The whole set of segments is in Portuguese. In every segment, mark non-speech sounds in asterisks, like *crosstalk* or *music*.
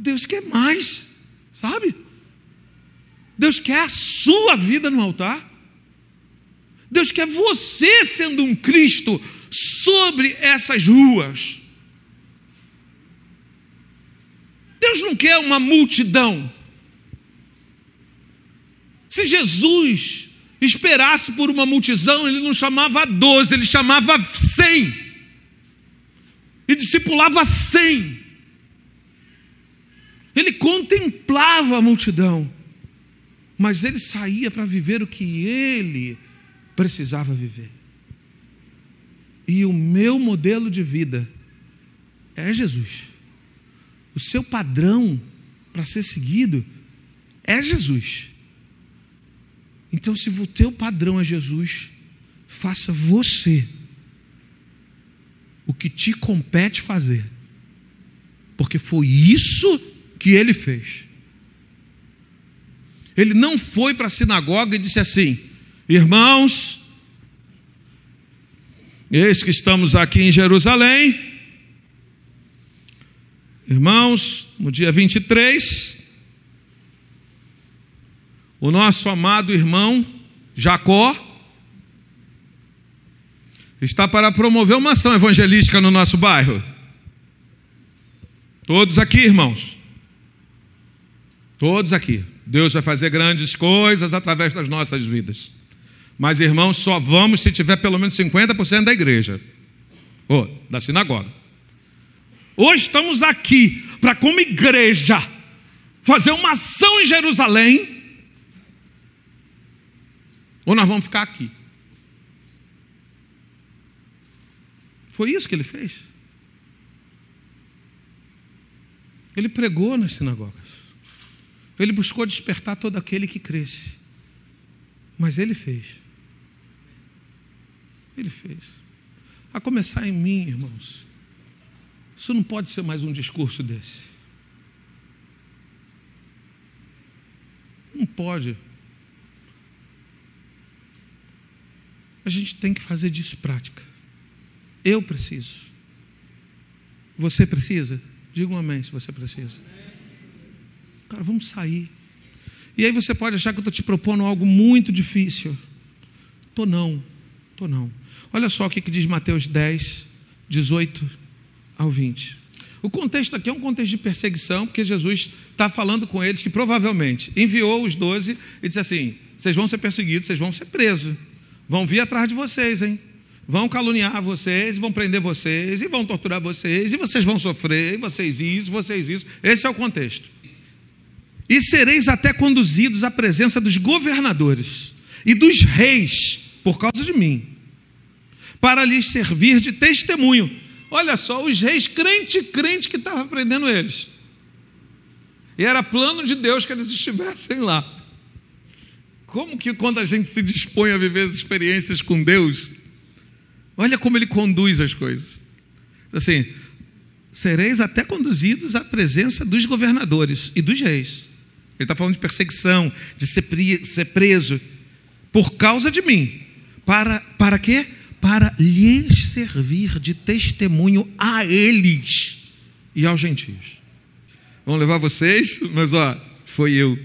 Deus quer mais, sabe? Deus quer a sua vida no altar. Deus quer você sendo um Cristo sobre essas ruas. Deus não quer uma multidão. Se Jesus esperasse por uma multidão, ele não chamava doze, ele chamava cem. E discipulava cem. Ele contemplava a multidão, mas ele saía para viver o que ele precisava viver. E o meu modelo de vida é Jesus. O seu padrão para ser seguido é Jesus. Então, se o teu padrão é Jesus, faça você o que te compete fazer, porque foi isso que ele fez. Ele não foi para a sinagoga e disse assim: Irmãos, eis que estamos aqui em Jerusalém. Irmãos, no dia 23, o nosso amado irmão Jacó está para promover uma ação evangelística no nosso bairro. Todos aqui, irmãos. Todos aqui. Deus vai fazer grandes coisas através das nossas vidas. Mas, irmãos, só vamos se tiver pelo menos 50% da igreja, ou da sinagoga. Hoje estamos aqui para, como igreja, fazer uma ação em Jerusalém, ou nós vamos ficar aqui. Foi isso que ele fez. Ele pregou nas sinagogas. Ele buscou despertar todo aquele que cresce. Mas ele fez. Ele fez. A começar em mim, irmãos. Isso não pode ser mais um discurso desse. Não pode. A gente tem que fazer disso prática. Eu preciso. Você precisa? Diga um amém se você precisa. Cara, vamos sair. E aí você pode achar que eu estou te propondo algo muito difícil. Tô não, tô não. Olha só o que, que diz Mateus 10, 18 ao 20. O contexto aqui é um contexto de perseguição, porque Jesus está falando com eles que provavelmente enviou os doze e disse assim: vocês vão ser perseguidos, vocês vão ser presos, vão vir atrás de vocês, hein? Vão caluniar vocês, vão prender vocês, e vão torturar vocês, e vocês vão sofrer, e vocês isso, vocês isso. Esse é o contexto e sereis até conduzidos à presença dos governadores e dos reis, por causa de mim, para lhes servir de testemunho. Olha só, os reis crente, crente que estavam prendendo eles. E era plano de Deus que eles estivessem lá. Como que quando a gente se dispõe a viver as experiências com Deus, olha como ele conduz as coisas. Assim, sereis até conduzidos à presença dos governadores e dos reis ele está falando de perseguição, de ser, preso por causa de mim. Para, para quê? Para lhes servir de testemunho a eles e aos gentios. Vão levar vocês, mas ó, foi eu.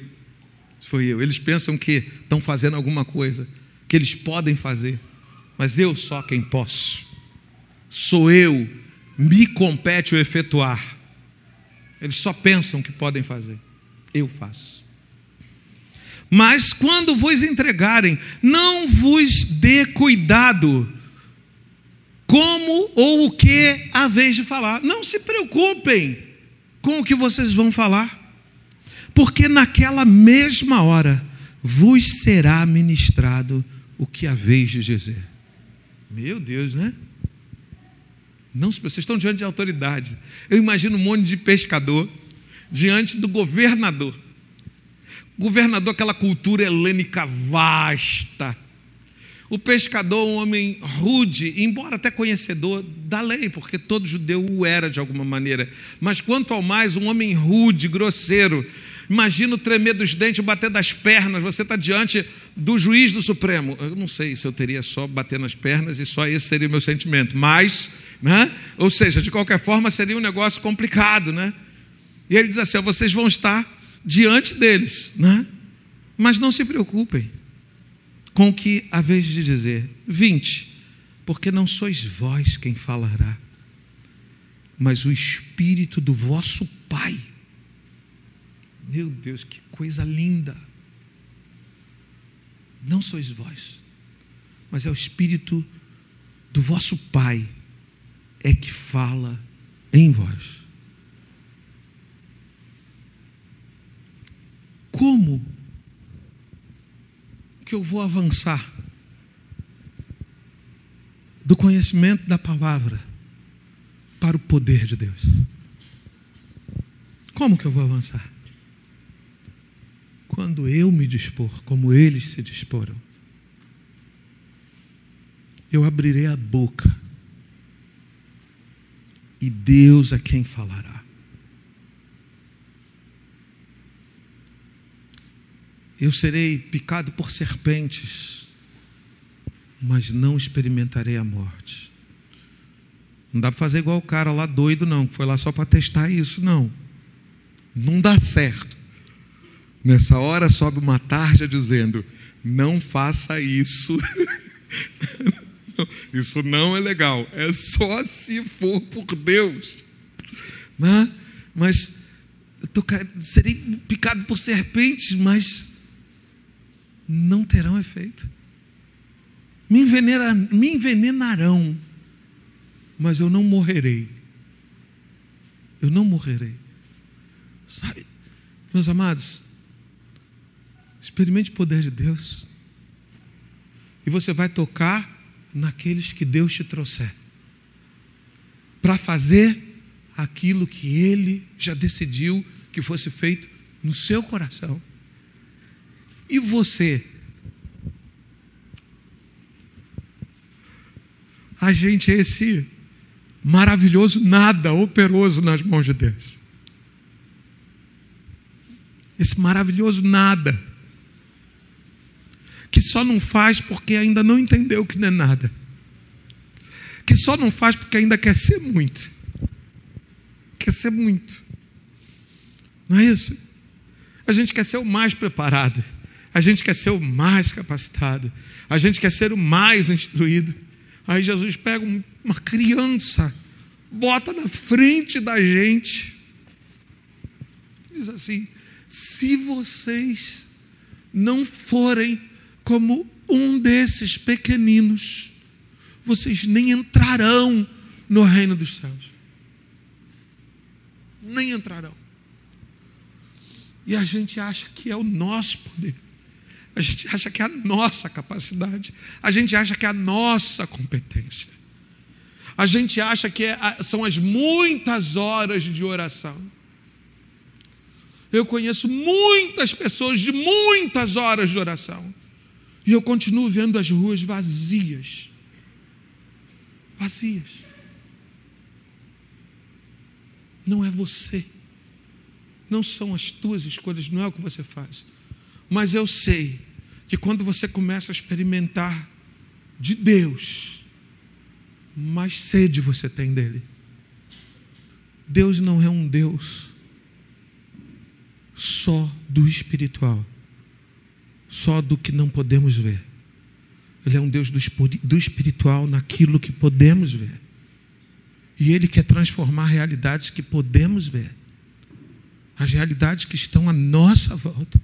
Foi eu. Eles pensam que estão fazendo alguma coisa, que eles podem fazer, mas eu só quem posso. Sou eu, me compete o efetuar. Eles só pensam que podem fazer eu faço. Mas quando vos entregarem, não vos dê cuidado como ou o que a vez de falar. Não se preocupem com o que vocês vão falar, porque naquela mesma hora vos será ministrado o que a vez de dizer. Meu Deus, né? Não, vocês estão diante de autoridade. Eu imagino um monte de pescador diante do governador. Governador, aquela cultura helênica vasta. O pescador, um homem rude, embora até conhecedor da lei, porque todo judeu o era de alguma maneira, mas quanto ao mais, um homem rude, grosseiro, Imagina o tremer dos dentes, bater das pernas. Você está diante do juiz do Supremo. Eu não sei se eu teria só bater nas pernas e só esse seria o meu sentimento. Mas, né? ou seja, de qualquer forma, seria um negócio complicado. Né? E ele diz assim: vocês vão estar diante deles. Né? Mas não se preocupem com o que a vez de dizer. 20. Porque não sois vós quem falará, mas o Espírito do vosso Pai. Meu Deus, que coisa linda! Não sois vós, mas é o Espírito do vosso Pai é que fala em vós. Como que eu vou avançar do conhecimento da palavra para o poder de Deus? Como que eu vou avançar? Quando eu me dispor, como eles se disporam, eu abrirei a boca e Deus é quem falará. Eu serei picado por serpentes, mas não experimentarei a morte. Não dá para fazer igual o cara lá doido, não, que foi lá só para testar isso, não. Não dá certo. Nessa hora sobe uma tarja dizendo: não faça isso. *laughs* isso não é legal. É só se for por Deus. Né? Mas tô, serei picado por serpentes, mas não terão efeito. Me, me envenenarão, mas eu não morrerei. Eu não morrerei. Sabe, meus amados, experimente o poder de Deus. E você vai tocar naqueles que Deus te trouxer. Para fazer aquilo que Ele já decidiu que fosse feito no seu coração. E você? A gente é esse maravilhoso nada operoso nas mãos de Deus. Esse maravilhoso nada. Que só não faz porque ainda não entendeu que não é nada. Que só não faz porque ainda quer ser muito. Quer ser muito. Não é isso? A gente quer ser o mais preparado. A gente quer ser o mais capacitado. A gente quer ser o mais instruído. Aí Jesus pega uma criança, bota na frente da gente. Diz assim: se vocês não forem como um desses pequeninos, vocês nem entrarão no reino dos céus. Nem entrarão. E a gente acha que é o nosso poder. A gente acha que é a nossa capacidade, a gente acha que é a nossa competência, a gente acha que é, são as muitas horas de oração. Eu conheço muitas pessoas de muitas horas de oração, e eu continuo vendo as ruas vazias vazias. Não é você, não são as tuas escolhas, não é o que você faz. Mas eu sei que quando você começa a experimentar de Deus, mais sede você tem dele. Deus não é um Deus só do espiritual, só do que não podemos ver. Ele é um Deus do espiritual naquilo que podemos ver. E Ele quer transformar realidades que podemos ver, as realidades que estão à nossa volta.